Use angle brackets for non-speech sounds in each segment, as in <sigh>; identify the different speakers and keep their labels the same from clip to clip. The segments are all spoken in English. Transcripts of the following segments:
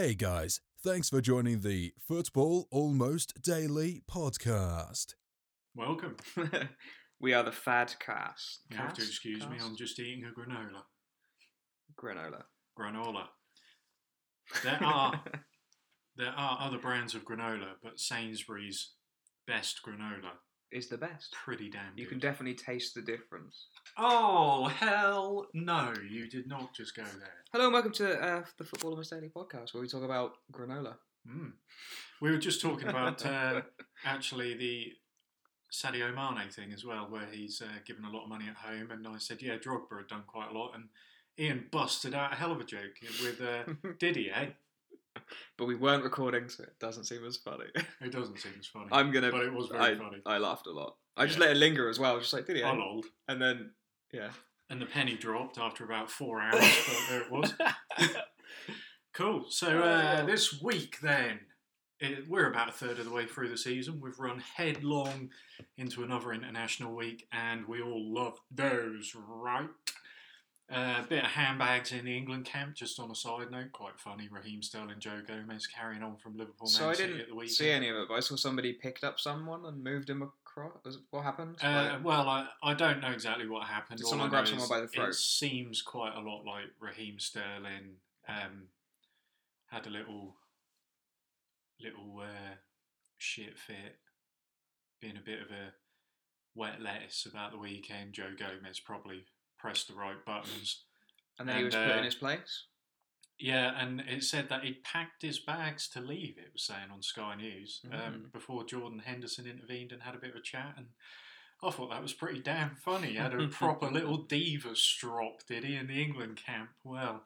Speaker 1: Hey guys, thanks for joining the Football Almost Daily podcast.
Speaker 2: Welcome. <laughs>
Speaker 3: we are the Fad Cast.
Speaker 2: You have to
Speaker 3: Cast?
Speaker 2: excuse me, I'm just eating a granola.
Speaker 3: granola.
Speaker 2: Granola. There are <laughs> there are other brands of granola, but Sainsbury's best granola,
Speaker 3: is the best.
Speaker 2: pretty damn good.
Speaker 3: You can definitely taste the difference.
Speaker 2: oh hell no! You did not just go there.
Speaker 3: Hello and welcome to uh, the Football Almost Daily podcast, where we talk about granola.
Speaker 2: Mm. We were just talking about uh, <laughs> actually the Sadio Mane thing as well, where he's uh, given a lot of money at home, and I said, yeah, Drogba had done quite a lot, and Ian busted out a hell of a joke with uh, <laughs> Diddy, eh? <laughs>
Speaker 3: But we weren't recording, so it doesn't seem as funny. <laughs>
Speaker 2: It doesn't seem as funny.
Speaker 3: I'm gonna.
Speaker 2: But it was very
Speaker 3: I,
Speaker 2: funny.
Speaker 3: I laughed a lot. I just
Speaker 2: Yeah.
Speaker 3: let it linger as well, just like did he?
Speaker 2: I lolled.
Speaker 3: And then yeah.
Speaker 2: And the penny dropped after about four hours, but there it was. <laughs> Cool. So uh, this week, then, it, we're about a third of the way through the season. We've run headlong into another international week, and we all love those, right? A bit of handbags in the England camp, just on a side note, quite funny. Raheem Sterling, Joe Gomez carrying on from Liverpool,
Speaker 3: so
Speaker 2: Man
Speaker 3: I
Speaker 2: City
Speaker 3: didn't
Speaker 2: at the weekend.
Speaker 3: see any of it, but I saw somebody picked up someone and moved him across. What happened?
Speaker 2: Uh,
Speaker 3: Like-
Speaker 2: well, I, I don't know exactly what happened.
Speaker 3: Did
Speaker 2: All
Speaker 3: someone grab someone by the throat?
Speaker 2: It seems quite a lot like Raheem Sterling um, had a little little uh, shit fit, being a bit of a wet lettuce about the weekend. Joe Gomez probably pressed the right buttons.
Speaker 3: and then he was
Speaker 2: and,
Speaker 3: put
Speaker 2: uh,
Speaker 3: in his place.
Speaker 2: Yeah, and it said that he'd packed his bags to leave. It was saying on Sky News um,
Speaker 3: Mm.
Speaker 2: before Jordan Henderson intervened and had a bit of a chat, and I thought that was pretty damn funny. He had a <laughs> proper little diva strop, did he, in the England camp? Well,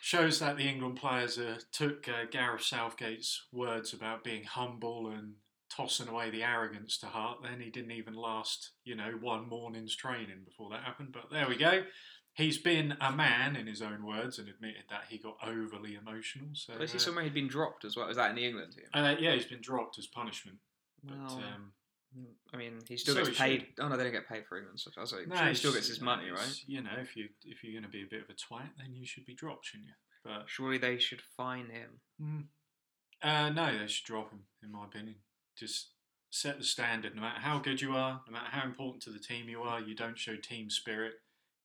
Speaker 2: shows that the England players uh, took uh, Gareth Southgate's words about being humble and tossing away the arrogance to heart. Then he didn't even last, you know, one morning's training before that happened. But there we go. He's been a man, in his own words, and admitted that he got overly emotional. So,
Speaker 3: I see
Speaker 2: uh,
Speaker 3: somewhere he'd been dropped as well. Is that in the England team?
Speaker 2: uh, yeah, he's been dropped as punishment. But
Speaker 3: Well,
Speaker 2: um,
Speaker 3: I mean, he still
Speaker 2: So
Speaker 3: gets
Speaker 2: he
Speaker 3: paid. Oh no, they don't get paid for England. So I was like,
Speaker 2: no,
Speaker 3: sure he still gets his money, right?
Speaker 2: You know, if you if you're going to be a bit of a twat, then you should be dropped, shouldn't you? But
Speaker 3: Surely they should fine him.
Speaker 2: mm, uh, no, they should drop him, in my opinion. Just set the standard. No matter how good you are, no matter how important to the team you are, you don't show team spirit,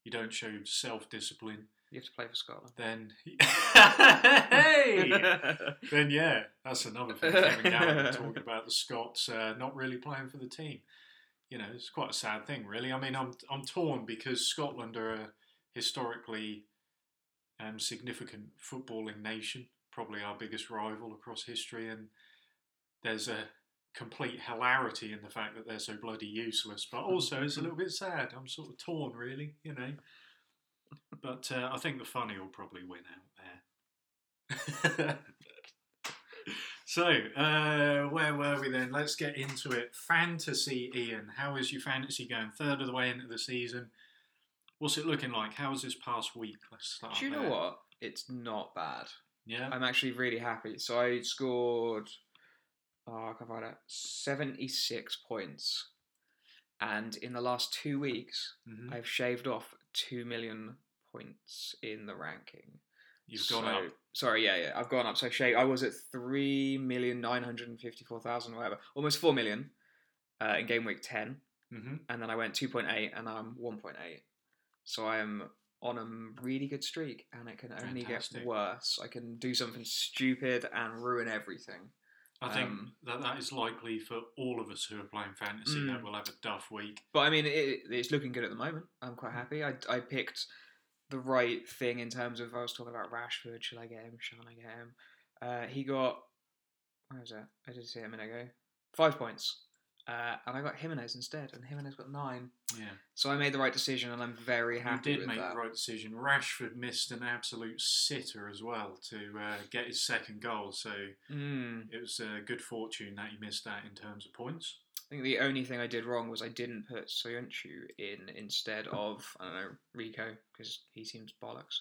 Speaker 2: you don't show self discipline.
Speaker 3: You have to play for Scotland.
Speaker 2: Then, <laughs> hey, <laughs> then yeah, that's another thing. Kevin Gallacher talking <laughs> about the Scots uh, not really playing for the team. You know, it's quite a sad thing, really. I mean, I'm I'm torn because Scotland are a historically um, significant footballing nation, probably our biggest rival across history, and there's a complete hilarity in the fact that they're so bloody useless, but also it's a little bit sad. I'm sort of torn, really. You know. But uh, I think the funny will probably win out there. <laughs> so, uh, where were we then? Let's get into it. Fantasy, Ian. How is your fantasy going? Third of the way into the season. What's it looking like? How was this past week? Let's start.
Speaker 3: Do you know
Speaker 2: there.
Speaker 3: what? It's not bad.
Speaker 2: Yeah.
Speaker 3: I'm actually really happy. So I scored. Oh, I can find it. Seventy-six points, and in the last two weeks,
Speaker 2: Mhm.
Speaker 3: I've shaved off two million points in the ranking.
Speaker 2: You've gone
Speaker 3: So-
Speaker 2: up.
Speaker 3: Sorry, yeah, yeah, I've gone up. So Shay, I was at three million nine hundred and fifty-four thousand, whatever, almost four million uh, in game week ten,
Speaker 2: hmm
Speaker 3: and then I went two point eight, and I'm one point eight. So I am on a really good streak, and it can only
Speaker 2: Fantastic.
Speaker 3: get worse. I can do something stupid and ruin everything.
Speaker 2: I think
Speaker 3: Um,
Speaker 2: that that is likely for all of us who are playing fantasy
Speaker 3: Mm.
Speaker 2: that we'll have a duff week.
Speaker 3: But I mean, it, it's looking good at the moment. I'm quite happy. I, I picked the right thing in terms of I was talking about Rashford. Should I get him? Should I get him? Uh, he got where is it? I did see him a minute ago. Five points, uh, and I got Jimenez instead, and Jimenez got nine.
Speaker 2: Yeah.
Speaker 3: So I made the right decision, and I'm very happy
Speaker 2: you did
Speaker 3: with
Speaker 2: make
Speaker 3: that.
Speaker 2: the right decision. Rashford missed an absolute sitter as well to uh, get his second goal, so
Speaker 3: Mm.
Speaker 2: it was uh, good fortune that he missed that in terms of points.
Speaker 3: I think the only thing I did wrong was I didn't put Soyuncu in instead of I don't know Rico because he seems bollocks.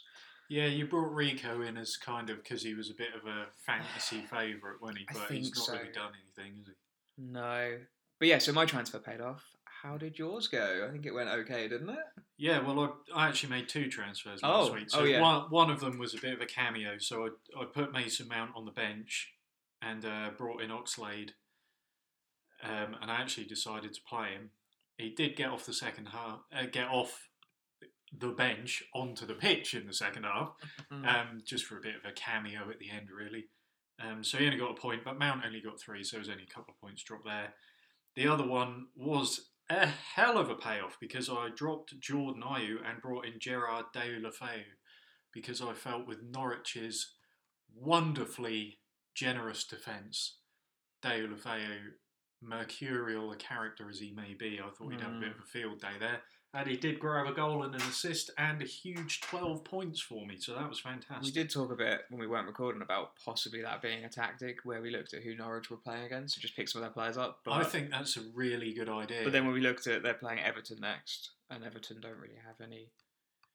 Speaker 2: Yeah, you brought Rico in as kind of because he was a bit of a <sighs> fantasy favourite, wasn't he?
Speaker 3: I
Speaker 2: But he's not
Speaker 3: so.
Speaker 2: really done anything, has he?
Speaker 3: No. But yeah, so my transfer paid off. how did yours go? I think it went okay, didn't it?
Speaker 2: Yeah, well, I, I actually made two transfers last
Speaker 3: Oh,
Speaker 2: week.
Speaker 3: oh,
Speaker 2: So
Speaker 3: yeah.
Speaker 2: one, one of them was a bit of a cameo. So I, I put Mason Mount on the bench and uh, brought in Oxlade. Um, and I actually decided to play him. He did get off the second half, uh, get off the bench onto the pitch in the second half,
Speaker 3: Mm.
Speaker 2: um, just for a bit of a cameo at the end, really. Um, so he only got a point, but Mount only got three, so there was only a couple of points dropped there. The other one was a hell of a payoff because I dropped Jordan Ayew and brought in Gerard Deulofeu because I felt with Norwich's wonderfully generous defence, Deulofeu, mercurial a character as he may be, I thought he'd have a bit mm. of a field day there. And he did grab a goal and an assist and a huge 12 points for me, so that was fantastic.
Speaker 3: We did talk a bit when we weren't recording about possibly that being a tactic where we looked at who Norwich were playing against, so just pick some of their players up. But
Speaker 2: I think that's a really good idea.
Speaker 3: But then when we looked at they're playing Everton next, and Everton don't really have any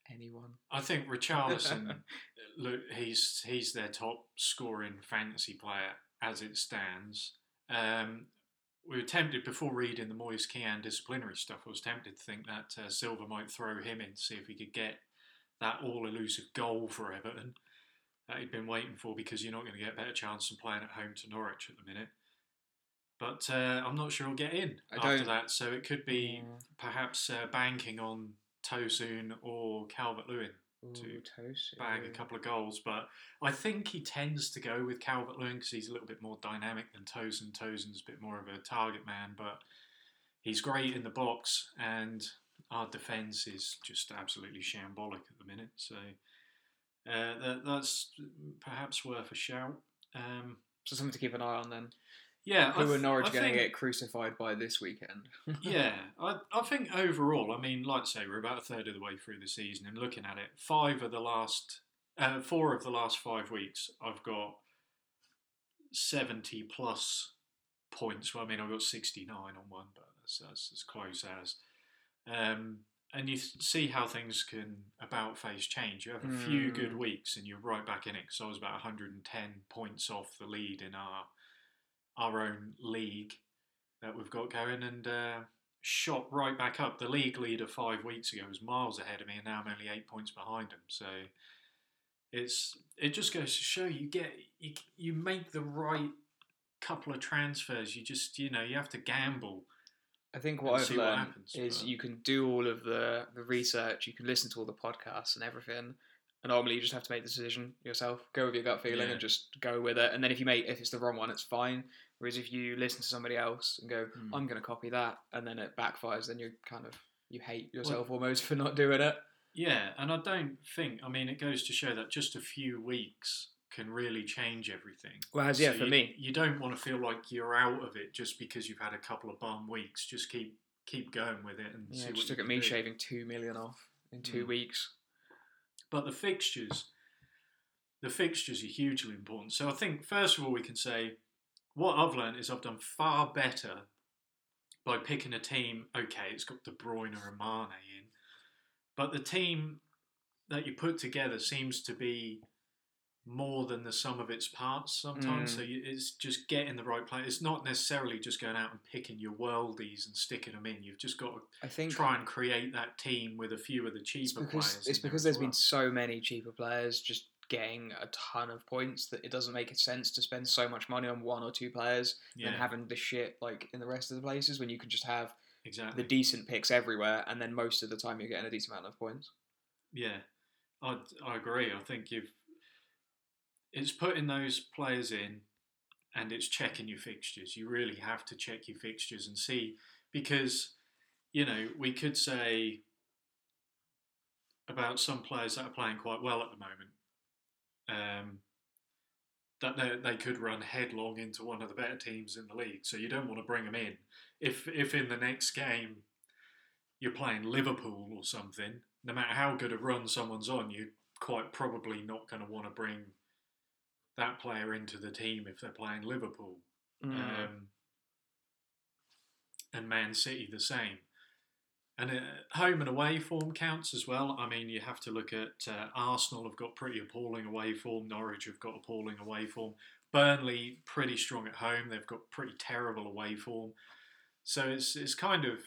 Speaker 3: anyone.
Speaker 2: I think Richarlison, <laughs> look, he's he's their top scoring fantasy player as it stands. Um, we were tempted before reading the Moise Kean disciplinary stuff. I was tempted to think that uh, Silva might throw him in to see if he could get that all elusive goal for Everton that he'd been waiting for because you're not going to get a better chance than playing at home to Norwich at the minute. But uh, I'm not sure he'll get in
Speaker 3: I
Speaker 2: after
Speaker 3: don't-
Speaker 2: that, so it could be
Speaker 3: Yeah.
Speaker 2: perhaps uh, banking on Tosun or Calvert Lewin to
Speaker 3: Ooh, Tosu.
Speaker 2: bag a couple of goals, but I think he tends to go with Calvert Lewin because he's a little bit more dynamic than Tosun. Tosun's a bit more of a target man, but he's great in the box, and our defence is just absolutely shambolic at the minute. So uh, that, that's perhaps worth a shout. Um,
Speaker 3: So something to keep an eye on then.
Speaker 2: Yeah, I
Speaker 3: Who are Norwich going to get crucified by this weekend? <laughs>
Speaker 2: yeah, I, I think overall, I mean, like I say, we're about a third of the way through the season, and looking at it, five of the last, uh, four of the last five weeks, I've got seventy plus points. Well, I mean, I've got sixty nine on one, but that's, that's as close as. Um, and you th- see how things can about face change. You have a few good
Speaker 3: Mm.
Speaker 2: weeks, and you're right back in it. So I was about 110 points off the lead in our our own league that we've got going and uh, shot right back up. The league leader five weeks ago was miles ahead of me, and now I'm only eight points behind him. So it's it just goes to show you get you, you make the right couple of transfers. You just you know you have to gamble.
Speaker 3: I think what I've
Speaker 2: see what
Speaker 3: learned
Speaker 2: happens,
Speaker 3: is
Speaker 2: but-
Speaker 3: you can do all of the, the research, you can listen to all the podcasts and everything, and ultimately you just have to make the decision yourself. Go with your gut feeling
Speaker 2: Yeah.
Speaker 3: and just go with it. And then if you make if it's the wrong one, it's fine. Whereas if you listen to somebody else and go,
Speaker 2: Hmm.
Speaker 3: I'm going to copy that, and then it backfires, then you kind of you hate yourself almost for not doing it.
Speaker 2: Yeah, and I don't think. I mean, it goes to show that just a few weeks can really change everything.
Speaker 3: Whereas yeah,
Speaker 2: So
Speaker 3: for
Speaker 2: you,
Speaker 3: me,
Speaker 2: you don't want to feel like you're out of it just because you've had a couple of bum weeks. Just keep keep going with it and
Speaker 3: yeah,
Speaker 2: see
Speaker 3: just
Speaker 2: you
Speaker 3: took at me
Speaker 2: do.
Speaker 3: shaving two million off in two
Speaker 2: Mm.
Speaker 3: weeks.
Speaker 2: But the fixtures, the fixtures are hugely important. So I think first of all we can say what I've learned is I've done far better by picking a team. Okay, it's got De Bruyne and Mane in, but the team that you put together seems to be more than the sum of its parts sometimes.
Speaker 3: Mm.
Speaker 2: So you, it's just getting the right player. It's not necessarily just going out and picking your worldies and sticking them in. You've just got to
Speaker 3: I think
Speaker 2: try and create that team with a few of the cheaper
Speaker 3: it's because
Speaker 2: players.
Speaker 3: it's
Speaker 2: in there
Speaker 3: because there's
Speaker 2: well.
Speaker 3: been so many cheaper players just getting a ton of points that it doesn't make sense to spend so much money on one or two players
Speaker 2: yeah,
Speaker 3: and having the shit like in the rest of the places when you can just have
Speaker 2: exactly.
Speaker 3: the decent picks everywhere and then most of the time you're getting a decent amount of points.
Speaker 2: Yeah, I I agree. I think you've it's putting those players in, and it's checking your fixtures. You really have to check your fixtures and see because you know we could say about some players that are playing quite well at the moment. Um, that they, they could run headlong into one of the better teams in the league. So you don't want to bring them in. If if in the next game you're playing Liverpool or something, no matter how good a run someone's on, you're quite probably not going to want to bring that player into the team if they're playing Liverpool.
Speaker 3: Mm.
Speaker 2: Um, and Man City the same. And uh, home and away form counts as well. I mean, you have to look at uh, Arsenal have got pretty appalling away form. Norwich have got appalling away form. Burnley pretty strong at home. They've got pretty terrible away form. So it's it's kind of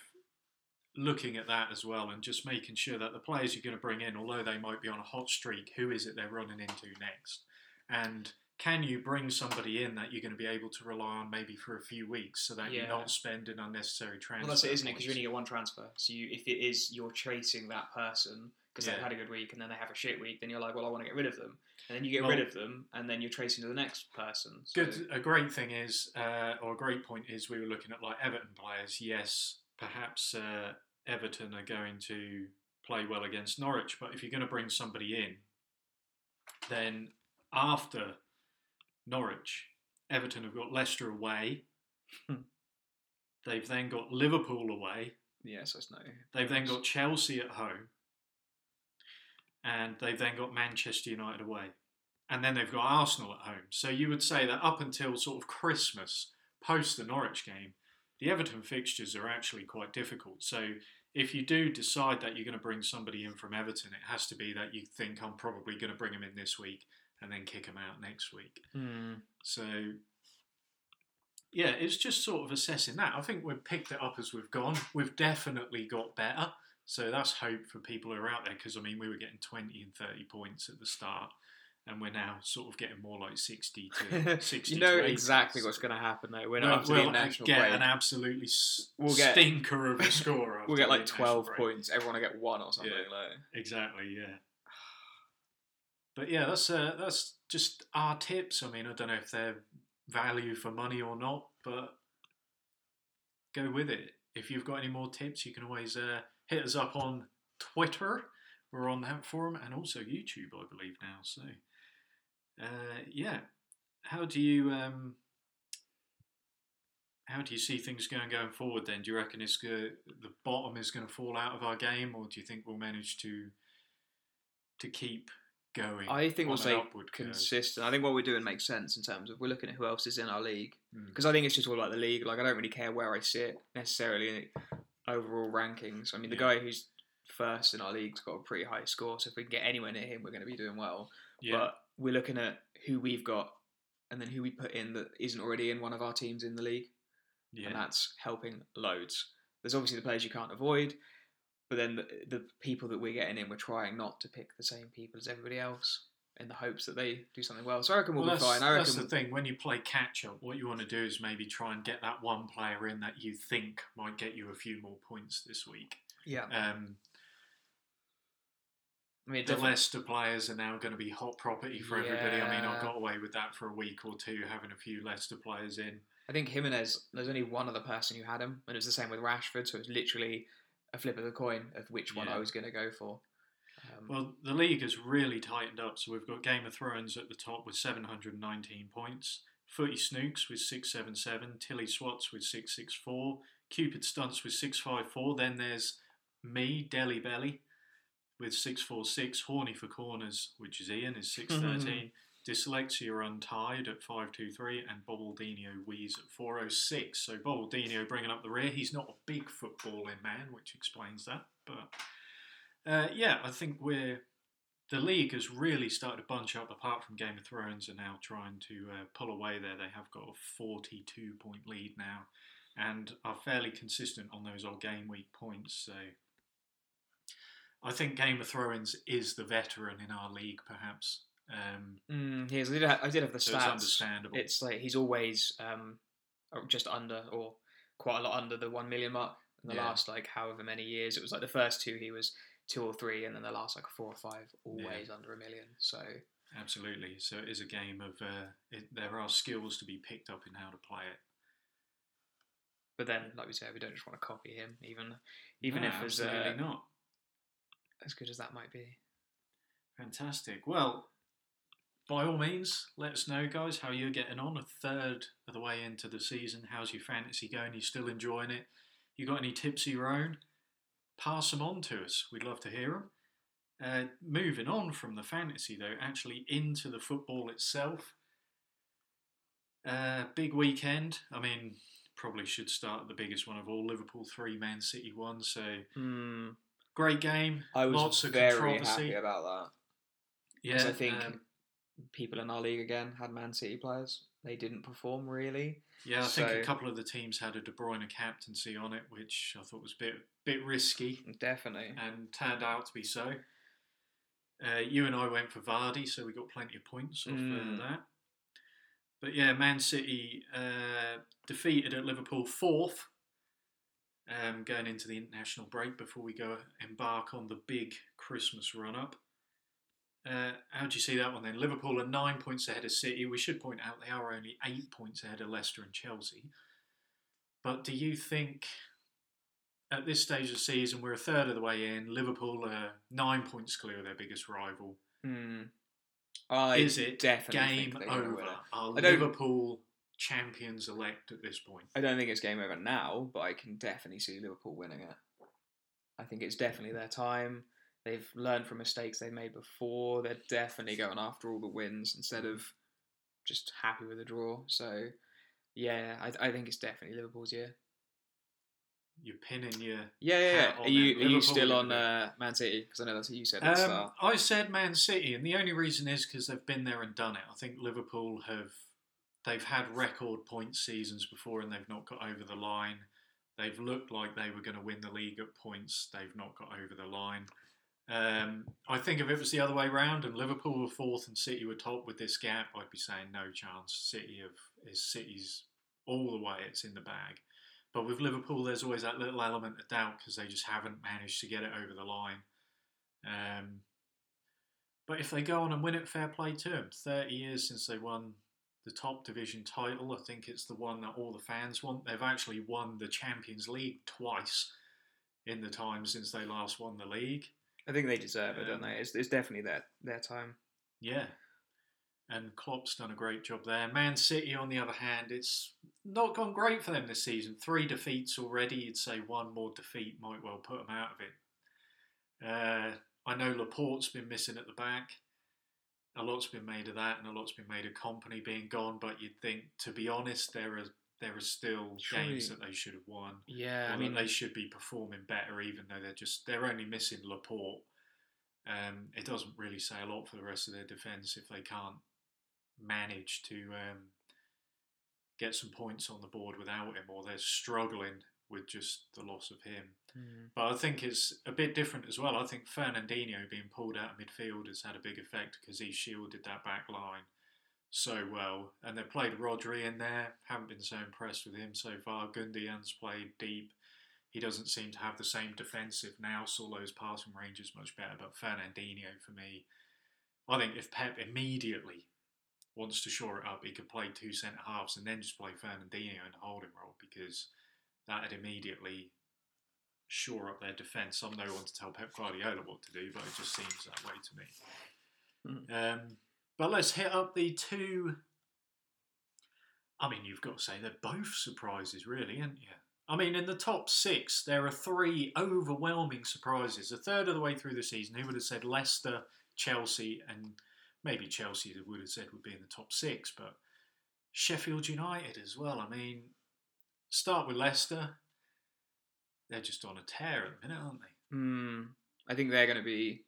Speaker 2: looking at that as well and just making sure that the players you're going to bring in, although they might be on a hot streak, who is it they're running into next? And can you bring somebody in that you're going to be able to rely on maybe for a few weeks so that
Speaker 3: Yeah.
Speaker 2: you're not spending unnecessary transfer
Speaker 3: Well, that's it, isn't it? Because you only get one transfer. So you, if it is you're chasing that person because
Speaker 2: Yeah.
Speaker 3: they've had a good week and then they have a shit week, then you're like, well, I want to get rid of them, and then you get
Speaker 2: Well-
Speaker 3: rid of them, and then you're tracing to the next person. So,
Speaker 2: Good. A great thing is, uh, or a great point is, we were looking at like Everton players. Yes, perhaps uh, Everton are going to play well against Norwich, but if you're going to bring somebody in, then after Norwich, Everton have got Leicester away.
Speaker 3: Hmm.
Speaker 2: They've then got Liverpool away.
Speaker 3: Yes, that's no.
Speaker 2: They've then got Chelsea at home, and they've then got Manchester United away, and then they've got Arsenal at home. So you would say that up until sort of Christmas, post the Norwich game, the Everton fixtures are actually quite difficult. So if you do decide that you're going to bring somebody in from Everton, it has to be that you think I'm probably going to bring him in this week and then kick them out next week.
Speaker 3: Hmm.
Speaker 2: So, yeah, it's just sort of assessing that. I think we've picked it up as we've gone. We've definitely got better. So that's hope for people who are out there because, I mean, we were getting 20 and 30 points at the start, and we're now sort of getting more like 60 to <laughs> 60
Speaker 3: you know
Speaker 2: to
Speaker 3: exactly what's going to happen though. We're
Speaker 2: We'll,
Speaker 3: not after
Speaker 2: we'll
Speaker 3: the
Speaker 2: get
Speaker 3: break.
Speaker 2: an absolutely s-
Speaker 3: We'll get-
Speaker 2: stinker of a score. <laughs>
Speaker 3: We'll get like twelve
Speaker 2: break.
Speaker 3: points. Everyone will get one or something.
Speaker 2: Yeah.
Speaker 3: Like.
Speaker 2: Exactly, yeah. But yeah, that's uh, that's just our tips. I mean, I don't know if they're value for money or not, but go with it. If you've got any more tips, you can always uh, hit us up on Twitter. We're on that forum and also YouTube, I believe now. So, uh, yeah, how do you um, how do you see things going going forward? Then, do you reckon it's the bottom is going to fall out of our game, or do you think we'll manage to to keep going?
Speaker 3: I think we'll stay
Speaker 2: upward curve?
Speaker 3: consistent. I think what we're doing makes sense in terms of we're looking at who else is in our league
Speaker 2: Mm.
Speaker 3: because I think it's just all about the league. Like I don't really care where I sit necessarily in the overall rankings. I mean, the
Speaker 2: Yeah.
Speaker 3: guy who's first in our league's got a pretty high score, so if we can get anywhere near him, we're going to be doing well.
Speaker 2: Yeah,
Speaker 3: But we're looking at who we've got and then who we put in that isn't already in one of our teams in the league,
Speaker 2: yeah,
Speaker 3: and that's helping loads. There's obviously the players you can't avoid, but then the, the people that we're getting in, we're trying not to pick the same people as everybody else in the hopes that they do something well. So I reckon we'll,
Speaker 2: well,
Speaker 3: be
Speaker 2: that's,
Speaker 3: fine. I
Speaker 2: that's
Speaker 3: reckon
Speaker 2: the thing. When you play catch up, what you want to do is maybe try and get that one player in that you think might get you a few more points this week.
Speaker 3: yeah.
Speaker 2: Um,
Speaker 3: I mean,
Speaker 2: the
Speaker 3: definitely-
Speaker 2: Leicester players are now going to be hot property for everybody. I mean, I got away with that for a week or two, having a few Leicester players in.
Speaker 3: I think Jimenez. There's only one other person who had him, and it was the same with Rashford. So it's literally a flip of the coin of which one
Speaker 2: Yeah.
Speaker 3: I was going to go for. Um,
Speaker 2: Well, the league has really tightened up. So we've got Game of Thrones at the top with 719 points, Footy Snooks with 677, Tilly Swats with 664, Cupid Stunts with 654. Then there's me, Deli Belly, with 646, Horny for Corners, which is Ian, is <laughs> 613. Dyslexia Untied at 523 and Bobbledino Wheeze at 406. So Bobbledino bringing up the rear. He's not a big footballing man, which explains that. But uh, yeah, I think we're the league has really started to bunch up. Apart from Game of Thrones, and now trying to uh, pull away there. They have got a 42 point lead now, and are fairly consistent on those old game week points. So I think Game of Thrones is the veteran in our league, perhaps. Um,
Speaker 3: mm, I, did have, I did have the
Speaker 2: so it's
Speaker 3: stats.
Speaker 2: understandable.
Speaker 3: It's like he's always um, just under or quite a lot under the one million mark in the
Speaker 2: Yeah.
Speaker 3: last like however many years. It was like the first two he was two or three, and then the last like four or five always under a million. So
Speaker 2: Absolutely. So it is a game of uh, it, there are skills to be picked up in how to play it.
Speaker 3: But then, like we said, we don't just want to copy him, even even
Speaker 2: No,
Speaker 3: if it's
Speaker 2: absolutely
Speaker 3: uh,
Speaker 2: not.
Speaker 3: as good as that might be.
Speaker 2: Fantastic. Well, by all means, let us know, guys, how you're getting on. A third of the way into the season, how's your fantasy going? You still enjoying it? You got any tips of your own? Pass them on to us. We'd love to hear them. Uh, moving on from the fantasy, though, actually into the football itself. Uh, big weekend. I mean, probably should start at the biggest one of all Liverpool 3, Man City 1. So,
Speaker 3: Hmm.
Speaker 2: great game.
Speaker 3: I was
Speaker 2: Lots of
Speaker 3: very
Speaker 2: controversy.
Speaker 3: happy about that.
Speaker 2: Yeah,
Speaker 3: I think
Speaker 2: um,
Speaker 3: people in our league again had Man City players. They didn't perform really.
Speaker 2: Yeah, I think a couple of the teams had a De Bruyne captaincy on it, which I thought was a bit bit risky,
Speaker 3: Definitely.
Speaker 2: and turned out to be so. Uh, you and I went for Vardy, so we got plenty of points off
Speaker 3: Mm.
Speaker 2: uh, that. But yeah, Man City uh, defeated at Liverpool fourth, um, going into the international break before we go embark on the big Christmas run up. Uh, how do you see that one then? Liverpool are nine points ahead of City. We should point out they are only eight points ahead of Leicester and Chelsea. But do you think at this stage of the season we're a third of the way in? Liverpool are nine points clear of their biggest rival.
Speaker 3: Hmm. I
Speaker 2: Is it
Speaker 3: definitely
Speaker 2: game
Speaker 3: think they're gonna
Speaker 2: over? Are Liverpool champions elect at this point?
Speaker 3: I don't think it's game over now, but I can definitely see Liverpool winning it. I think it's definitely their time. They've learned from mistakes they made before. They're definitely going after all the wins instead of just happy with a draw. So, yeah, I, I think it's definitely Liverpool's year.
Speaker 2: You're pinning your.
Speaker 3: Yeah, yeah. Yeah. Are you are you still on uh, Man City? Because I know that's what you said at the
Speaker 2: Um,
Speaker 3: start.
Speaker 2: I said Man City, and the only reason is because they've been there and done it. I think Liverpool have they've had record point seasons before, and they've not got over the line. They've looked like they were going to win the league at points. They've not got over the line. Um, I think if it was the other way round and Liverpool were fourth and City were top with this gap, I'd be saying no chance. City of is City's all the way. It's in the bag. But with Liverpool, there's always that little element of doubt because they just haven't managed to get it over the line. Um, but if they go on and win it, fair play to them. 30 years since they won the top division title. I think it's the one that all the fans want. They've actually won the Champions League twice in the time since they last won the league.
Speaker 3: I think they deserve it, don't they? It's, it's definitely their their time.
Speaker 2: Yeah. And Klopp's done a great job there. Man City, on the other hand, it's not gone great for them this season. Three defeats already. You'd say one more defeat might well put them out of it. Uh, I know Laporte's been missing at the back. A lot's been made of that, and a lot's been made of Kompany being gone. But you'd think, to be honest, there are there are still games that they should have won.
Speaker 3: Yeah, I mean,
Speaker 2: they should be performing better, even though they're just they're only missing Laporte. Um, it doesn't really say a lot for the rest of their defence if they can't manage to um, get some points on the board without him, or they're struggling with just the loss of him.
Speaker 3: mm,
Speaker 2: But I think it's a bit different as well. I think Fernandinho being pulled out of midfield has had a big effect because he shielded that back line so well. And they've played Rodri in there. Haven't been so impressed with him so far. Gündoğan's played deep. He doesn't seem to have the same defensive now. Solo's passing range is much better. But Fernandinho, for me, I think if Pep immediately wants to shore it up, he could play two centre halves and then just play Fernandinho in the holding role because that'd immediately shore up their defence. I'm no one to tell Pep Guardiola what to do, but it just seems that way to me. Um, but let's hit up the two. I mean, you've got to say they're both surprises, really, aren't you? I mean, in the top six, there are three overwhelming surprises. A third of the way through the season, who would have said Leicester, Chelsea, and maybe Chelsea would have said would be in the top six, but Sheffield United as well. I mean, start with Leicester. They're just on a tear at the minute, aren't they?
Speaker 3: mm, I think they're going to be.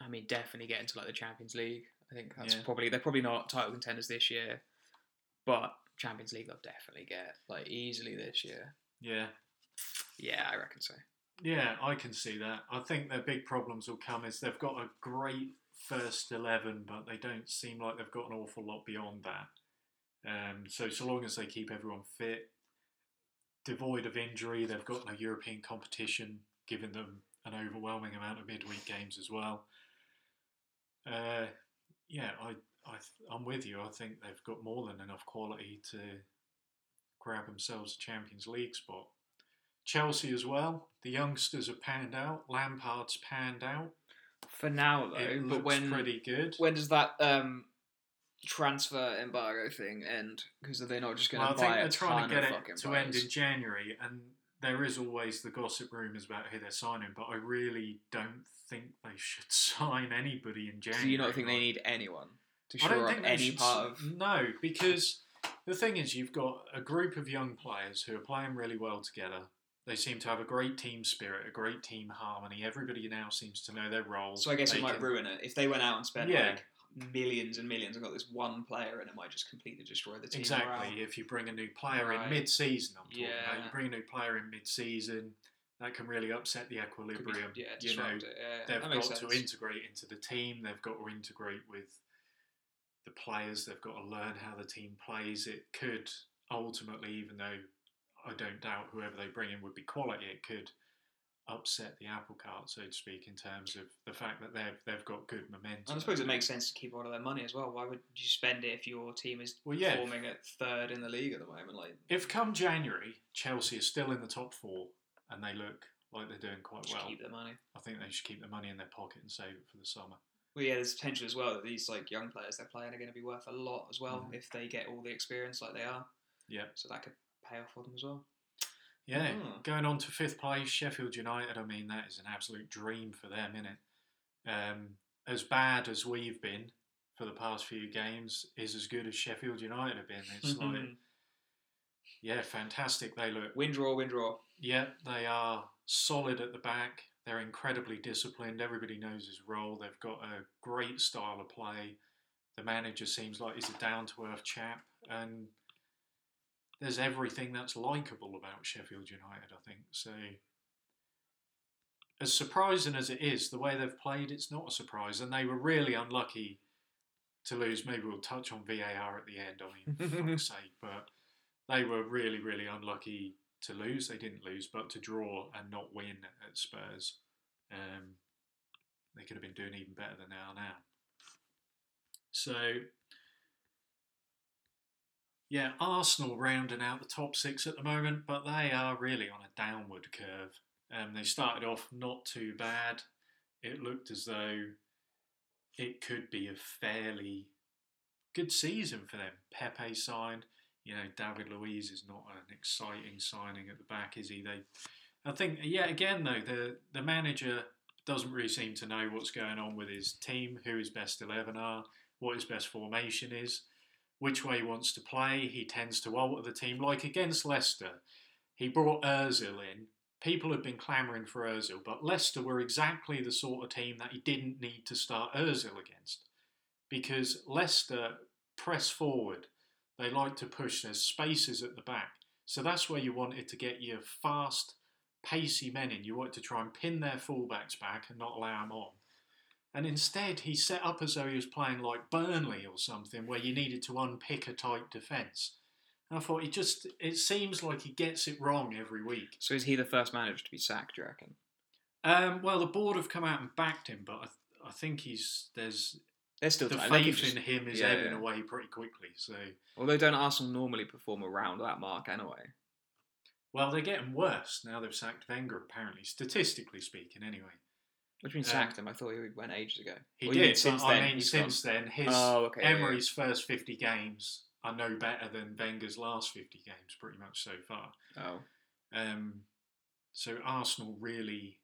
Speaker 3: I mean, definitely get into like the Champions League. I think that's
Speaker 2: Yeah.
Speaker 3: probably they're probably not title contenders this year, but Champions League they'll definitely get like easily this year.
Speaker 2: Yeah.
Speaker 3: Yeah, I reckon so.
Speaker 2: Yeah, I can see that. I think their big problems will come is they've got a great first 11, but they don't seem like they've got an awful lot beyond that. Um, so, so long as they keep everyone fit, devoid of injury, they've got no European competition, giving them an overwhelming amount of midweek games as well. Uh, yeah, I, I, I'm with you. I think they've got more than enough quality to grab themselves a Champions League spot. Chelsea as well. The youngsters have panned out. Lampard's panned out.
Speaker 3: For now though,
Speaker 2: It
Speaker 3: but
Speaker 2: looks
Speaker 3: when
Speaker 2: pretty good.
Speaker 3: when does that um transfer embargo thing end? Because are they not just going to
Speaker 2: Well, buy
Speaker 3: I
Speaker 2: think they're trying to get it to end in January, and there is always the gossip rumours about who they're signing, but I really don't think they should <laughs> sign anybody in January.
Speaker 3: Do you don't think they need anyone to
Speaker 2: I don't
Speaker 3: shore up any
Speaker 2: should
Speaker 3: part of?
Speaker 2: No, because the thing is, you've got a group of young players who are playing really well together. They seem to have a great team spirit, a great team harmony. Everybody now seems to know their role.
Speaker 3: So I guess
Speaker 2: They
Speaker 3: it might
Speaker 2: can-
Speaker 3: ruin it if they went out and spent
Speaker 2: Yeah.
Speaker 3: like millions and millions and got this one player and it might just completely destroy the team.
Speaker 2: Exactly.
Speaker 3: morale.
Speaker 2: If you bring a new player
Speaker 3: Right.
Speaker 2: in mid-season, I'm talking about. You bring a new player in mid-season, that can really upset the
Speaker 3: Could be-
Speaker 2: equilibrium.
Speaker 3: yeah,
Speaker 2: you know,
Speaker 3: it. Yeah,
Speaker 2: they've got
Speaker 3: makes
Speaker 2: to integrate into the team. They've got to integrate with the players. They've got to learn how the team plays. It could ultimately, even though I don't doubt whoever they bring in would be quality, it could upset the apple cart, so to speak, in terms of the fact that they've they've got good momentum.
Speaker 3: And I suppose it makes sense to keep all of their money as well. Why would you spend it if your team is
Speaker 2: Well, yeah.
Speaker 3: performing at third in the league at the moment? Like,
Speaker 2: If come January Chelsea is still in the top four and they look like they're doing quite well,
Speaker 3: keep the money.
Speaker 2: I think they should keep the money in their pocket and save it for the summer.
Speaker 3: Well, yeah, there's potential as well that these like young players they're playing are going to be worth a lot as well
Speaker 2: Mhm.
Speaker 3: if they get all the experience like they are.
Speaker 2: Yeah.
Speaker 3: So that could pay off for them as well.
Speaker 2: Yeah,
Speaker 3: Mhm.
Speaker 2: going on to fifth place, Sheffield United. I mean, that is an absolute dream for them, isn't it? Um, as bad as we've been for the past few games, is as good as Sheffield United have been. It's like, <laughs> yeah, fantastic. They look,
Speaker 3: win draw, win draw.
Speaker 2: yeah, they are solid at the back. They're incredibly disciplined. Everybody knows his role. They've got a great style of play. The manager seems like he's a down to earth chap, and there's everything that's likable about Sheffield United. I think so. As surprising as it is, the way they've played, it's not a surprise, and they were really unlucky to lose. Maybe we'll touch on VAR at the end. I mean, for fuck's <laughs> sake, but they were really, really unlucky to lose. They didn't lose, but to draw and not win at Spurs, um, they could have been doing even better than they are now. So, yeah, Arsenal rounding out the top six at the moment, but they are really on a downward curve. Um, they started off not too bad. It looked as though it could be a fairly good season for them. Pepe signed. You know, David Luiz is not an exciting signing at the back, is he? They, I think, yeah. Again, though, the the manager doesn't really seem to know what's going on with his team, who his best eleven are, what his best formation is, which way he wants to play. He tends to alter the team, like against Leicester. He brought Özil in. People have been clamouring for Özil, but Leicester were exactly the sort of team that he didn't need to start Özil against, because Leicester press forward. They like to push. There's spaces at the back, so that's where you wanted to get your fast, pacey men in. You wanted to try and pin their fullbacks back and not allow them on. And instead, he set up as though he was playing like Burnley or something, where you needed to unpick a tight defence. And I thought he just, it seems like he gets it wrong every week.
Speaker 3: So is he the first manager to be sacked? Do you reckon?
Speaker 2: Um, well, the board have come out and backed him, but I, th- I think he's, there's,
Speaker 3: There's still
Speaker 2: the
Speaker 3: time.
Speaker 2: Faith
Speaker 3: just-
Speaker 2: in him is
Speaker 3: yeah,
Speaker 2: ebbing
Speaker 3: yeah.
Speaker 2: away pretty quickly. So,
Speaker 3: Although don't Arsenal normally perform around that mark anyway?
Speaker 2: well, they're getting worse now they've sacked Wenger, apparently, statistically speaking, anyway.
Speaker 3: What do you mean
Speaker 2: Um,
Speaker 3: sacked him? I thought he went ages ago.
Speaker 2: He
Speaker 3: Or you mean
Speaker 2: did,
Speaker 3: since
Speaker 2: but
Speaker 3: then.
Speaker 2: I mean,
Speaker 3: he's
Speaker 2: since then, his
Speaker 3: Oh, okay, yeah, yeah.
Speaker 2: Emery's first 50 games are no better than Wenger's last 50 games, pretty much so far.
Speaker 3: gone.
Speaker 2: Um, so Arsenal really,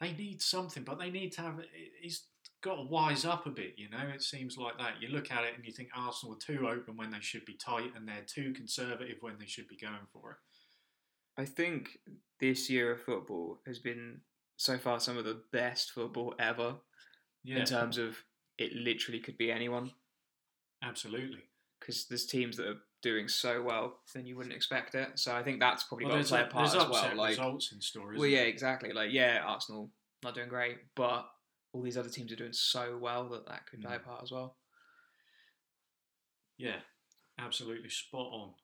Speaker 2: they need something, but they need to have. He's got to wise up a bit, you know. It seems like that. You look at it and you think Arsenal are too open when they should be tight, and they're too conservative when they should be going for it.
Speaker 3: Oh, I think this year of football has been so far some of the best football ever
Speaker 2: Yeah,
Speaker 3: in terms of it literally could be anyone
Speaker 2: absolutely.
Speaker 3: because there's teams that are doing so well then you wouldn't expect it. So I think that's probably
Speaker 2: Well,
Speaker 3: got to play a part as well. Like,
Speaker 2: results in stories.
Speaker 3: well, yeah, exactly. Like, yeah, Arsenal not doing great, but all these other teams are doing so well that that could play a
Speaker 2: Mm.
Speaker 3: part as well.
Speaker 2: Yeah, absolutely spot on.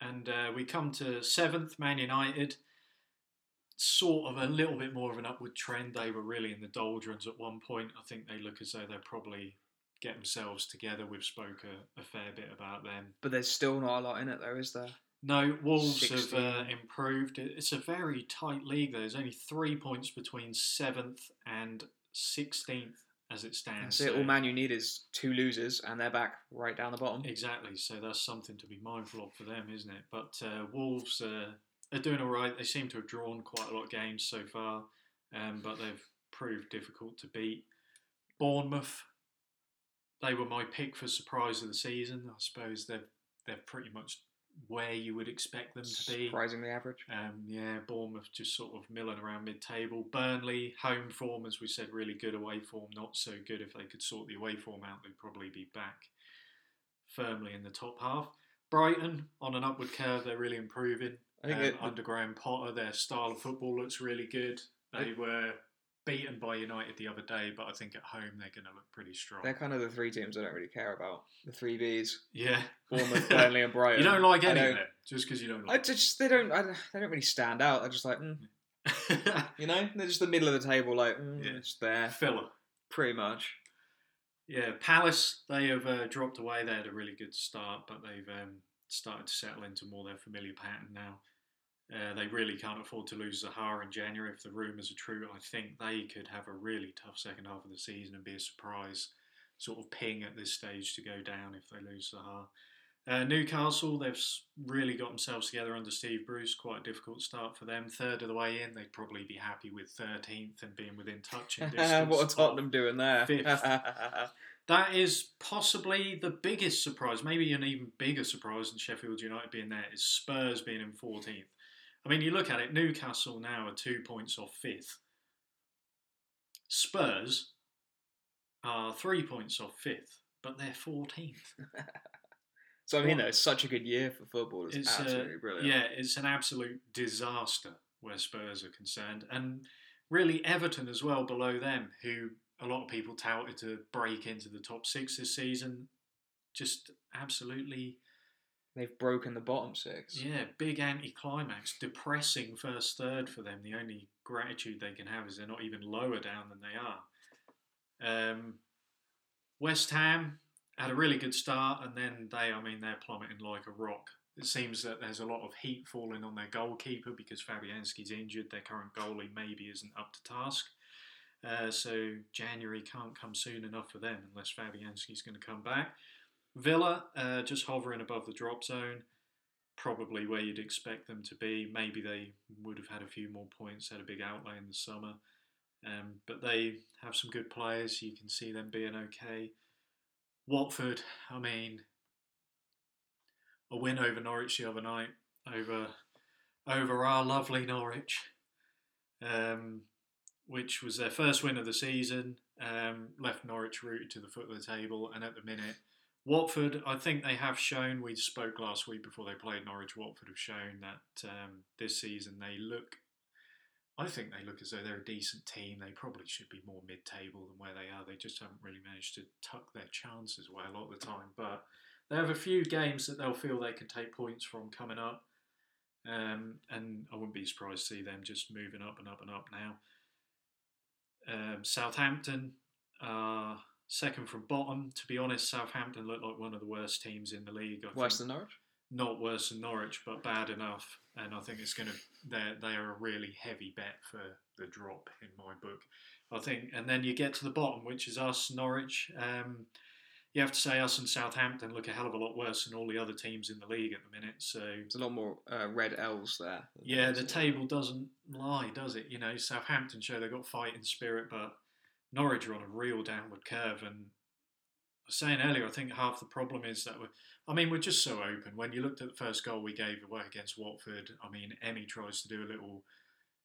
Speaker 2: And uh, we come to seventh, Man United. Sort of a little bit more of an upward trend. They were really in the doldrums at one point. I think they look as though they're probably get themselves together. We've spoke a, a fair bit about them.
Speaker 3: But there's still not a lot in it, though, is there?
Speaker 2: No, Wolves have uh, improved. It's a very tight league. There's only three points between seventh and sixteenth as it stands.
Speaker 3: That's it. All Man you need is two losers, and they're back right down the bottom.
Speaker 2: Exactly. So that's something to be mindful of for them, isn't it? But uh, Wolves uh, are doing all right. They seem to have drawn quite a lot of games so far, um, but they've proved difficult to beat. Bournemouth, they were my pick for surprise of the season. I suppose they're they've pretty much where you would expect them to be.
Speaker 3: Surprisingly average.
Speaker 2: Um, yeah, Bournemouth just sort of milling around mid-table. Burnley home form, as we said, really good. Away form, not so good. If they could sort the away form out, they'd probably be back firmly in the top half. Brighton on an upward curve. They're really improving.
Speaker 3: I think
Speaker 2: Um,
Speaker 3: it,
Speaker 2: under Graham Potter, their style of football looks really good. They were beaten by United the other day, but I think at home they're going to look pretty strong.
Speaker 3: they're kind of the three teams I don't really care about. The three Bs:
Speaker 2: yeah,
Speaker 3: Bournemouth, <laughs> Burnley, and Brighton.
Speaker 2: you don't like any of them just because you don't
Speaker 3: I
Speaker 2: like.
Speaker 3: just they don't I, they don't really stand out. They're just like mm, <laughs> you know they're just the middle of the table, like mm,
Speaker 2: Yeah.
Speaker 3: it's there
Speaker 2: Filler.
Speaker 3: pretty much.
Speaker 2: Yeah, Palace, they have uh, dropped away. They had a really good start, but they've um, started to settle into more their familiar pattern now. Uh, they really can't afford to lose Zaha in January. If the rumours are true, I think they could have a really tough second half of the season and be a surprise sort of ping at this stage to go down if they lose Zaha. Uh, Newcastle, they've really got themselves together under Steve Bruce. Quite a difficult start for them. Third of the way in, they'd probably be happy with 13th and being within touching <laughs> distance.
Speaker 3: what are Tottenham doing there?
Speaker 2: fifth. <laughs> That is possibly the biggest surprise, maybe an even bigger surprise than Sheffield United being there, is Spurs being in 14th. I mean, you look at it, Newcastle now are two points off fifth. Spurs are three points off fifth, but they're 14th. <laughs>
Speaker 3: so I mean, though, it's such a good year for football. It's,
Speaker 2: It's,
Speaker 3: absolutely brilliant.
Speaker 2: Yeah, it's an absolute disaster where Spurs are concerned. And really, Everton as well below them, who a lot of people touted to break into the top six this season, just absolutely,
Speaker 3: They've broken the bottom six.
Speaker 2: yeah, big anticlimax, depressing first third for them. The only gratitude they can have is they're not even lower down than they are. Um, West Ham had a really good start, and then they, I mean, they're plummeting like a rock. It seems that there's a lot of heat falling on their goalkeeper because Fabianski's injured. Their current goalie maybe isn't up to task. Uh, so January can't come soon enough for them unless Fabianski's going to come back. Villa uh, just hovering above the drop zone, probably where you'd expect them to be. Maybe they would have had a few more points, had a big outlay in the summer. Um, but they have some good players. You can see them being okay. Watford, I mean, a win over Norwich the other night, over over our lovely Norwich, um, which was their first win of the season. Um, left Norwich rooted to the foot of the table, and at the minute, Watford, I think they have shown. We spoke last week before they played Norwich. Watford have shown that um, this season they look. I think they look as though they're a decent team. They probably should be more mid-table than where they are. They just haven't really managed to tuck their chances away a lot of the time. But they have a few games that they'll feel they can take points from coming up. Um, and I wouldn't be surprised to see them just moving up and up and up now. Um, Southampton are second from bottom. To be honest, Southampton look like one of the worst teams in the league. I
Speaker 3: Worse than Norwich.
Speaker 2: not worse than Norwich, but bad enough. And I think it's going to they they are a really heavy bet for the drop in my book. I think, and then you get to the bottom, which is us, Norwich. Um, you have to say us and Southampton look a hell of a lot worse than all the other teams in the league at the minute. So
Speaker 3: There's a lot more uh, red L's there.
Speaker 2: yeah, the table doesn't lie, does it? You know, Southampton show they've got fighting spirit, but Norwich are on a real downward curve. And I was saying earlier, I think half the problem is that we're, I mean, we're just so open. When you looked at the first goal we gave away against Watford, I mean, Emmy tries to do a little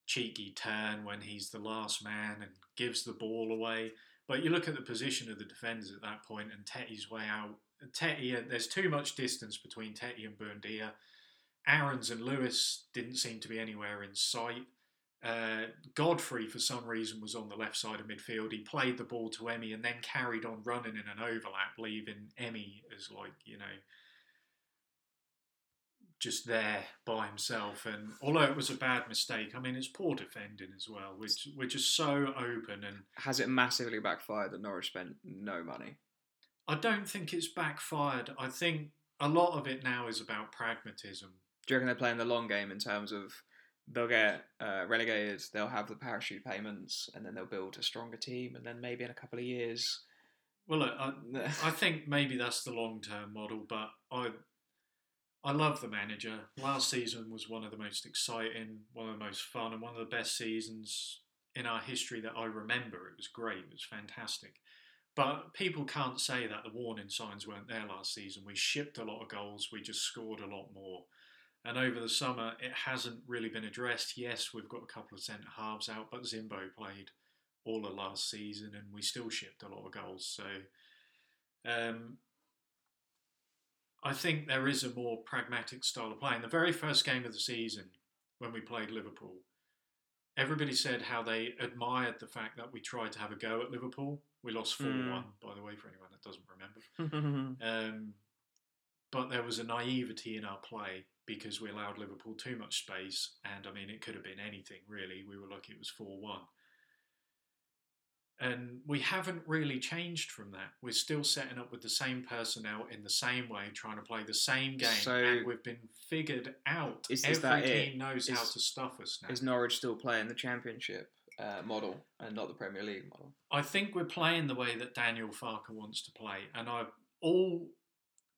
Speaker 2: cheeky turn when he's the last man and gives the ball away. But you look at the position of the defenders at that point, and Tettey's way out. Tettey, uh, there's too much distance between Tettey and Buendia. Aarons and Lewis didn't seem to be anywhere in sight. Uh, Godfrey, for some reason, was on the left side of midfield. He played the ball to Emmy and then carried on running in an overlap, leaving Emmy as like you know just there by himself. And although it was a bad mistake, I mean it's poor defending as well. Which we're just so open, and
Speaker 3: Has it massively backfired that Norwich spent no money?
Speaker 2: I don't think it's backfired. I think a lot of it now is about pragmatism.
Speaker 3: Do you reckon they're playing the long game in terms of they'll get uh, relegated, they'll have the parachute payments, and then they'll build a stronger team, and then maybe in a couple of years.
Speaker 2: Well, look, I, <laughs> I think maybe that's the long term model, but I I love the manager. Last season was one of the most exciting, one of the most fun, and one of the best seasons in our history that I remember. It was great. It was fantastic. But people can't say that the warning signs weren't there last season. We shipped a lot of goals, we just scored a lot more. And over the summer, it hasn't really been addressed. Yes, we've got a couple of centre halves out, but Zimbo played all of last season and we still shipped a lot of goals. So um, I think there is a more pragmatic style of play. In the very first game of the season, when we played Liverpool, everybody said how they admired the fact that we tried to have a go at Liverpool. We lost 4 1, by the way, for anyone that doesn't remember. <laughs> Um, but there was a naivety in our play because we allowed Liverpool too much space. And I mean, it could have been anything, really. We were lucky it was 4 1. And we haven't really changed from that. We're still setting up with the same personnel in the same way, trying to play the same game.
Speaker 3: So-
Speaker 2: and we've been figured out.
Speaker 3: Is-
Speaker 2: Every
Speaker 3: is that
Speaker 2: team
Speaker 3: it?
Speaker 2: knows how
Speaker 3: Is-
Speaker 2: to stuff us now.
Speaker 3: Is Norwich still playing the Championship uh, model and not the Premier League model?
Speaker 2: I think we're playing the way that Daniel Farke wants to play, and I all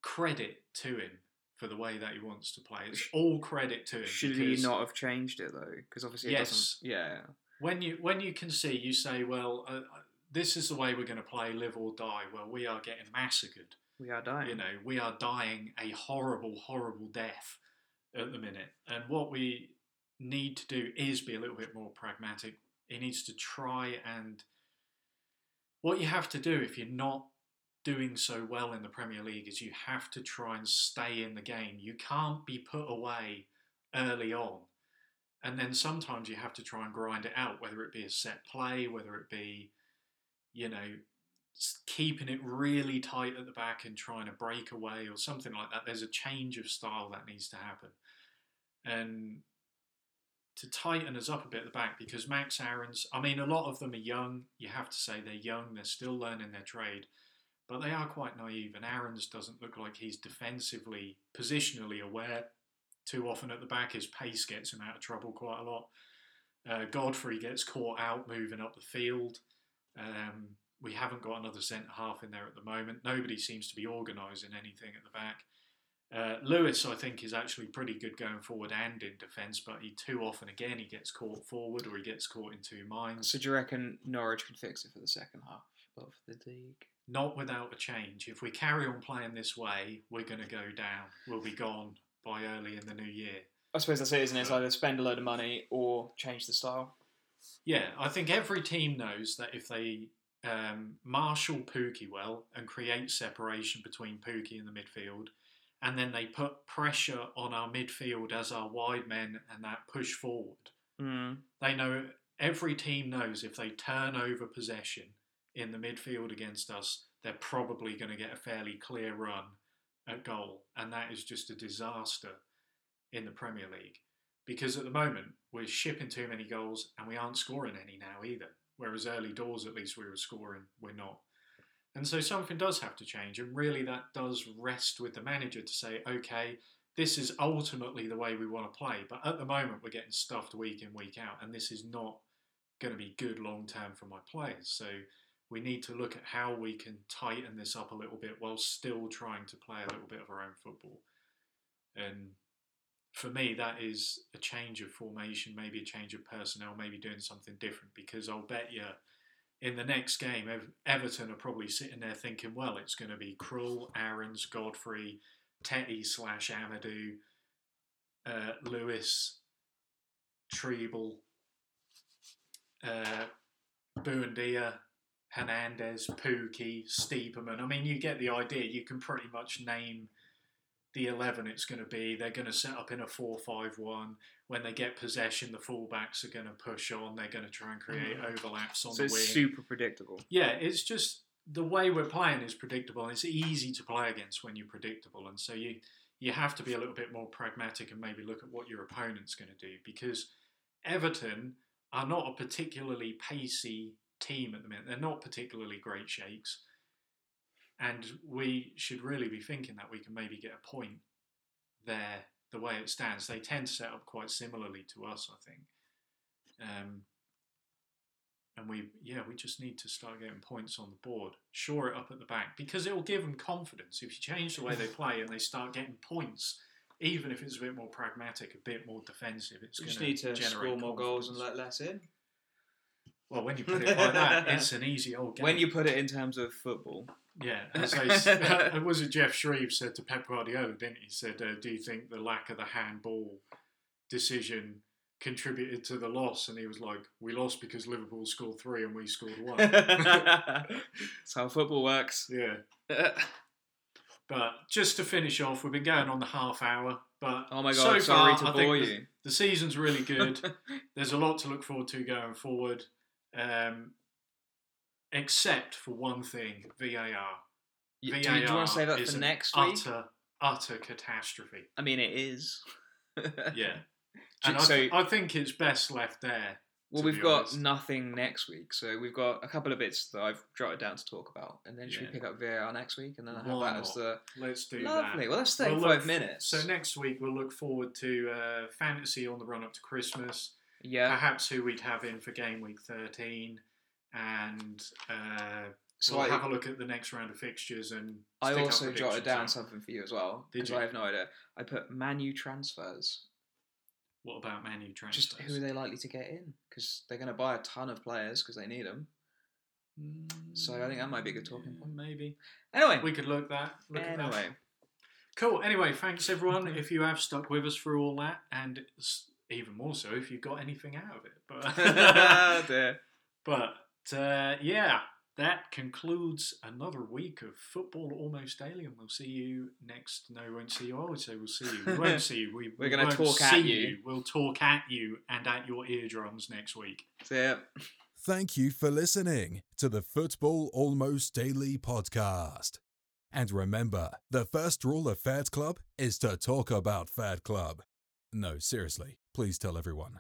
Speaker 2: credit to him for the way that he wants to play. It's all credit to him.
Speaker 3: Should he not have changed it though? Because obviously, it
Speaker 2: Yes.
Speaker 3: doesn't. Yeah.
Speaker 2: When you when you can see, you say, "Well, uh, uh, this is the way we're going to play, live or die." Well, we are getting massacred.
Speaker 3: We are dying.
Speaker 2: You know, we are dying a horrible, horrible death at the minute. And what we need to do is be a little bit more pragmatic. He needs to try and what you have to do if you're not doing so well in the Premier League is you have to try and stay in the game. You can't be put away early on. And then sometimes you have to try and grind it out, whether it be a set play, whether it be, you know, keeping it really tight at the back and trying to break away or something like that. There's a change of style that needs to happen. And to tighten us up a bit at the back because Max Aarons, I mean, a lot of them are young. You have to say they're young, they're still learning their trade, but they are quite naive. And Aarons doesn't look like he's defensively, positionally aware. Too often at the back, his pace gets him out of trouble quite a lot. Uh, Godfrey gets caught out moving up the field. Um, we haven't got another centre half in there at the moment. Nobody seems to be organising anything at the back. Uh, Lewis, I think, is actually pretty good going forward and in defence, but he too often again he gets caught forward or he gets caught in two minds.
Speaker 3: So do you reckon Norwich can fix it for the second half of the league?
Speaker 2: Not without a change. If we carry on playing this way, we're going to go down. We'll be gone by early in the new year.
Speaker 3: I suppose that's it, isn't it? It's either spend a load of money or change the style.
Speaker 2: Yeah, I think every team knows that if they um, marshal Pukki well and create separation between Pukki and the midfield, and then they put pressure on our midfield as our wide men and that push forward,
Speaker 3: Mm.
Speaker 2: they know every team knows if they turn over possession in the midfield against us, they're probably going to get a fairly clear run at goal, and that is just a disaster in the Premier League because at the moment we're shipping too many goals and we aren't scoring any now either. Whereas early doors, at least we were scoring, we're not. And so something does have to change, and really that does rest with the manager to say, okay, this is ultimately the way we want to play. But at the moment, we're getting stuffed week in, week out, and this is not going to be good long term for my players. So we need to look at how we can tighten this up a little bit while still trying to play a little bit of our own football. And for me, that is a change of formation, maybe a change of personnel, maybe doing something different. Because I'll bet you in the next game, Everton are probably sitting there thinking, well, it's going to be Krul, Aarons, Godfrey, Tettey slash Amadou, uh, Lewis, Trybull, uh, Buendia, Hernandez, Pukki, Stiepermann. I mean, you get the idea. You can pretty much name the 11 it's going to be. They're going to set up in a 4 5 1. When they get possession, the fullbacks are going to push on. They're going to try and create mm. overlaps on
Speaker 3: So
Speaker 2: the wing.
Speaker 3: it's super predictable.
Speaker 2: Yeah, it's just the way we're playing is predictable, and it's easy to play against when you're predictable. And so you you have to be a little bit more pragmatic and maybe look at what your opponent's going to do because Everton are not a particularly pacey team at the minute. They're not particularly great shakes, and we should really be thinking that we can maybe get a point there. The way it stands, they tend to set up quite similarly to us, I think. Um, and we yeah we just need to start getting points on the board shore it up at the back because it will give them confidence if you change the way they play and they start getting points even if it's a bit more pragmatic a bit more defensive it's going
Speaker 3: just need to score more goals and let less in.
Speaker 2: Well, when you put it like that, <laughs> it's an easy old game.
Speaker 3: When you put it in terms of football,
Speaker 2: Yeah, <laughs> they, s- was it Geoff Shreeves said to Pep Guardiola, didn't he? He said, uh, "Do you think the lack of the handball decision contributed to the loss?" And he was like, "We lost because Liverpool scored three and we scored one." <laughs>
Speaker 3: that's how football works.
Speaker 2: yeah, but just to finish off, we've been going on the half hour, but
Speaker 3: oh my
Speaker 2: so
Speaker 3: god, sorry
Speaker 2: far,
Speaker 3: to
Speaker 2: I think
Speaker 3: bore
Speaker 2: the-
Speaker 3: you.
Speaker 2: The season's really good. There's a lot to look forward to going forward, um, except for one thing: VAR. VAR
Speaker 3: do, you, want to say that
Speaker 2: is
Speaker 3: for next week?
Speaker 2: utter, utter catastrophe.
Speaker 3: I mean, it is. <laughs>
Speaker 2: Yeah. And I,
Speaker 3: so,
Speaker 2: th- I think it's best left there.
Speaker 3: well, we've got
Speaker 2: honest.
Speaker 3: nothing next week, so we've got a couple of bits that I've jotted down to talk about, and then should
Speaker 2: Yeah.
Speaker 3: we pick up VAR next week, and then I have
Speaker 2: Why
Speaker 3: that as
Speaker 2: not?
Speaker 3: the
Speaker 2: Let's do
Speaker 3: lovely.
Speaker 2: that.
Speaker 3: Well, that's
Speaker 2: We'll
Speaker 3: thirty-five
Speaker 2: look-
Speaker 3: minutes.
Speaker 2: So next week we'll look forward to uh, fantasy on the run up to Christmas.
Speaker 3: Yeah.
Speaker 2: Perhaps who we'd have in for game week 13. And uh,
Speaker 3: So
Speaker 2: we'll
Speaker 3: I,
Speaker 2: have a look at the next round of fixtures and
Speaker 3: I
Speaker 2: stick our
Speaker 3: also jotted down
Speaker 2: out.
Speaker 3: something for you as well because? I have no idea. I put Manu transfers.
Speaker 2: What about Manu transfers?
Speaker 3: Just who are they likely to get in? Because they're going to buy a ton of players because they need them. So I think that might be a good talking point.
Speaker 2: Mm, Maybe
Speaker 3: Anyway,
Speaker 2: we could look that. Look at that.
Speaker 3: anyway,
Speaker 2: Cool. Anyway, thanks everyone <laughs> if you have stuck with us through all that, and s- even more so if you got anything out of it. But <laughs>
Speaker 3: Dear. <laughs>
Speaker 2: but uh, yeah, that concludes another week of football almost daily, and we'll see you next. No, we won't see you. I would say we'll see you. We won't see you. We, <laughs>
Speaker 3: We're
Speaker 2: we
Speaker 3: gonna
Speaker 2: won't
Speaker 3: talk at
Speaker 2: see
Speaker 3: you.
Speaker 2: We'll talk at you and at your eardrums next week.
Speaker 3: See ya.
Speaker 1: Thank you for listening to the Football Almost Daily podcast. And remember, the first rule of Fat Club is to talk about Fat Club. No, seriously, please tell everyone.